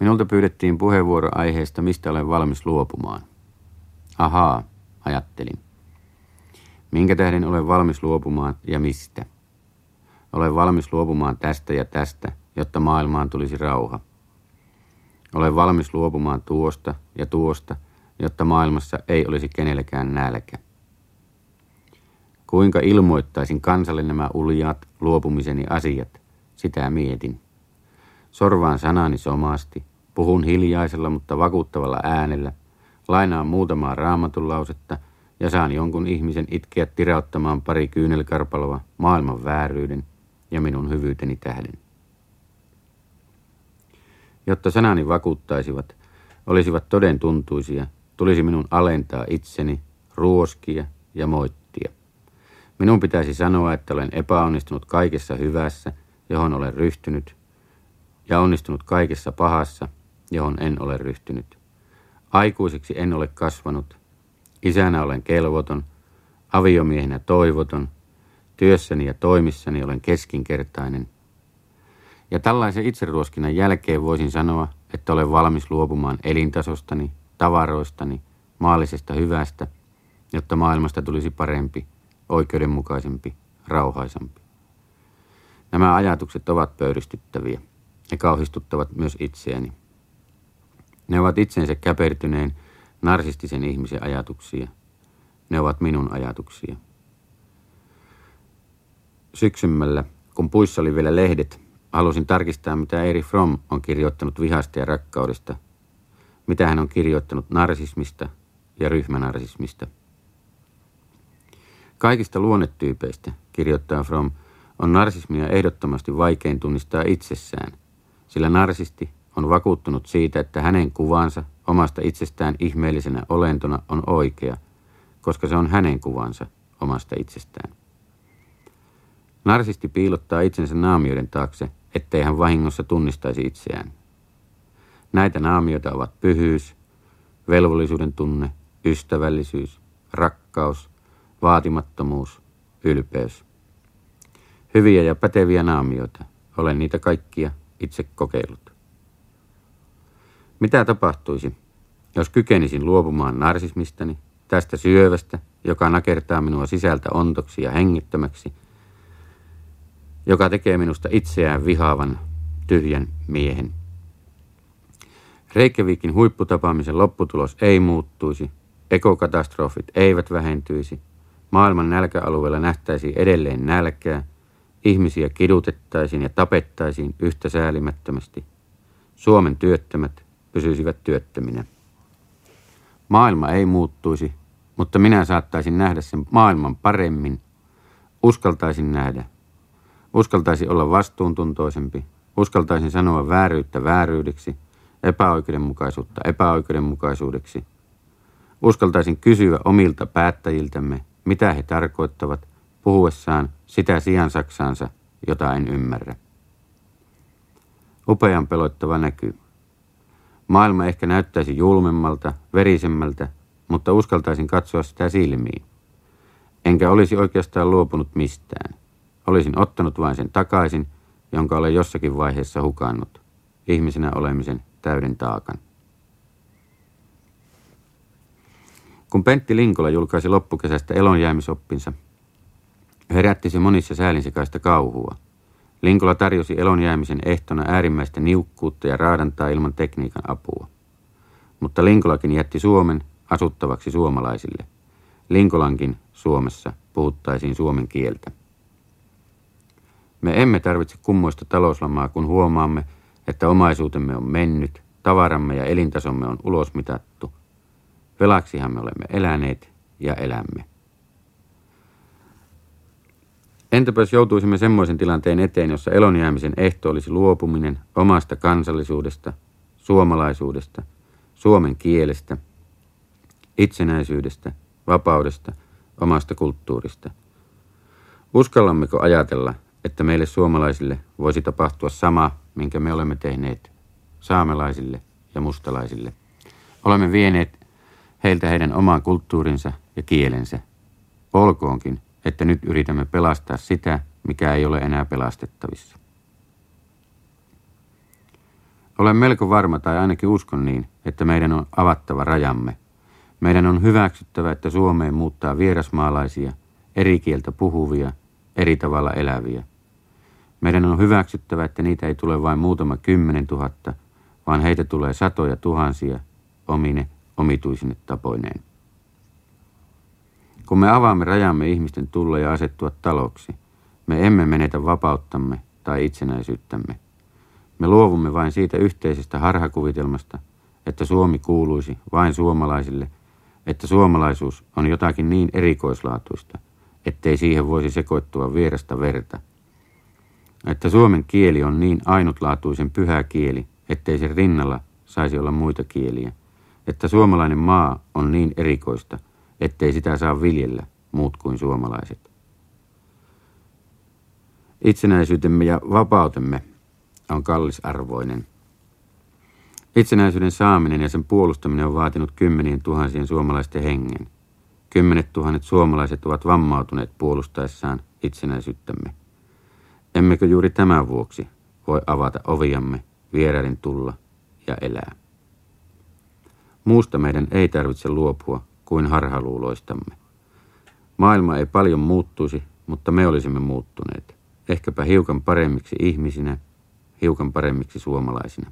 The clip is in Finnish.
Minulta pyydettiin puheenvuoro aiheesta, mistä olen valmis luopumaan. Ahaa, ajattelin. Minkä tähden olen valmis luopumaan ja mistä? Olen valmis luopumaan tästä ja tästä, jotta maailmaan tulisi rauha. Olen valmis luopumaan tuosta ja tuosta, jotta maailmassa ei olisi kenellekään nälkä. Kuinka ilmoittaisin kansalle nämä uljaat luopumiseni asiat, sitä mietin. Sorvaan sanani somaasti, puhun hiljaisella, mutta vakuuttavalla äänellä, lainaan muutamaa raamatun lausetta ja saan jonkun ihmisen itkeä tirauttamaan pari kyynelkarpaloa maailman vääryyden ja minun hyvyyteni tähden. Jotta sanani vakuuttaisivat, olisivat toden tuntuisia, tulisi minun alentaa itseni, ruoskia ja moittia. Minun pitäisi sanoa, että olen epäonnistunut kaikessa hyvässä, johon olen ryhtynyt, ja onnistunut kaikessa pahassa, johon en ole ryhtynyt. Aikuiseksi en ole kasvanut, isänä olen kelvoton, aviomiehenä toivoton, työssäni ja toimissani olen keskinkertainen. Ja tällaisen itseruoskinnan jälkeen voisin sanoa, että olen valmis luopumaan elintasostani, tavaroistani, maallisesta hyvästä, jotta maailmasta tulisi parempi, oikeudenmukaisempi, rauhaisempi. Nämä ajatukset ovat pöyristyttäviä. Ne kauhistuttavat myös itseäni. Ne ovat itsensä käpertyneen, narsistisen ihmisen ajatuksia. Ne ovat minun ajatuksia. Syksymällä, kun puissa oli vielä lehdet, halusin tarkistaa, mitä Eri Fromm on kirjoittanut vihasta ja rakkaudesta, mitä hän on kirjoittanut narsismista ja ryhmänarsismista. Kaikista luonnetyypeistä, kirjoittaa Fromm, on narsismia ehdottomasti vaikein tunnistaa itsessään, sillä narsisti on vakuuttunut siitä, että hänen kuvansa omasta itsestään ihmeellisenä olentona on oikea, koska se on hänen kuvansa omasta itsestään. Narsisti piilottaa itsensä naamioiden taakse, ettei hän vahingossa tunnistaisi itseään. Näitä naamioita ovat pyhyys, velvollisuuden tunne, ystävällisyys, rakkaus, vaatimattomuus, ylpeys. Hyviä ja päteviä naamioita. Olen niitä kaikkia itse kokeillut. Mitä tapahtuisi, jos kykenisin luopumaan narsismistani, tästä syövästä, joka nakertaa minua sisältä ontoksi ja hengittömäksi, joka tekee minusta itseään vihaavan, tyhjän miehen. Reykjavikin huipputapaamisen lopputulos ei muuttuisi, ekokatastrofit eivät vähentyisi, maailman nälkäalueella nähtäisiin edelleen nälkää, ihmisiä kidutettaisiin ja tapettaisiin yhtä säälimättömästi. Suomen työttömät pysyisivät työttöminä. Maailma ei muuttuisi, mutta minä saattaisin nähdä sen maailman paremmin. Uskaltaisin nähdä. Uskaltaisin olla vastuuntuntoisempi. Uskaltaisin sanoa vääryyttä vääryydeksi, epäoikeudenmukaisuutta epäoikeudenmukaisuudeksi. Uskaltaisin kysyä omilta päättäjiltämme, mitä he tarkoittavat puhuessaan sitä sijan saksaansa, jota en ymmärrä. Upean pelottava näky. Maailma ehkä näyttäisi julmemmalta, verisemmältä, mutta uskaltaisin katsoa sitä silmiin. Enkä olisi oikeastaan luopunut mistään. Olisin ottanut vain sen takaisin, jonka olen jossakin vaiheessa hukannut. Ihmisenä olemisen täyden taakan. Kun Pentti Linkola julkaisi loppukesästä elonjäämisoppinsa, herätti se monissa säälinsekaista kauhua. Linkola tarjosi elonjäämisen ehtona äärimmäistä niukkuutta ja raadantaa ilman tekniikan apua. Mutta Linkolakin jätti Suomen asuttavaksi suomalaisille. Linkolankin Suomessa puhuttaisiin suomen kieltä. Me emme tarvitse kummoista talouslamaa, kun huomaamme, että omaisuutemme on mennyt, tavaramme ja elintasomme on ulosmitattu. Velaksihan me olemme eläneet ja elämme. Entäpä jos joutuisimme semmoisen tilanteen eteen, jossa elonjäämisen ehto olisi luopuminen omasta kansallisuudesta, suomalaisuudesta, suomen kielestä, itsenäisyydestä, vapaudesta, omasta kulttuurista. Uskallammeko ajatella, että meille suomalaisille voisi tapahtua sama, minkä me olemme tehneet saamelaisille ja mustalaisille? Olemme vieneet heiltä heidän oman kulttuurinsa ja kielensä. Olkoonkin, että nyt yritämme pelastaa sitä, mikä ei ole enää pelastettavissa. Olen melko varma tai ainakin uskon niin, että meidän on avattava rajamme. Meidän on hyväksyttävä, että Suomeen muuttaa vierasmaalaisia, eri kieltä puhuvia, eri tavalla eläviä. Meidän on hyväksyttävä, että niitä ei tule vain muutama kymmenen tuhatta, vaan heitä tulee satoja tuhansia, omine, omituisine tapoineen. Kun me avaamme rajamme ihmisten tulla ja asettua taloksi, me emme menetä vapauttamme tai itsenäisyyttämme. Me luovumme vain siitä yhteisestä harhakuvitelmasta, että Suomi kuuluisi vain suomalaisille, että suomalaisuus on jotakin niin erikoislaatuista, ettei siihen voisi sekoittua vierasta verta. Että suomen kieli on niin ainutlaatuisen pyhä kieli, ettei sen rinnalla saisi olla muita kieliä. Että suomalainen maa on niin erikoista, ettei sitä saa viljellä muut kuin suomalaiset. Itsenäisyytemme ja vapautemme on kallisarvoinen. Itsenäisyyden saaminen ja sen puolustaminen on vaatinut kymmenien tuhansien suomalaisten hengen. Kymmenet tuhannet suomalaiset ovat vammautuneet puolustaessaan itsenäisyyttämme. Emmekö juuri tämän vuoksi voi avata oviamme vieraiden tulla ja elää? Muusta meidän ei tarvitse luopua kuin harhaluuloistamme. Maailma ei paljon muuttuisi, mutta me olisimme muuttuneet. Ehkäpä hiukan paremmiksi ihmisinä, hiukan paremmiksi suomalaisina.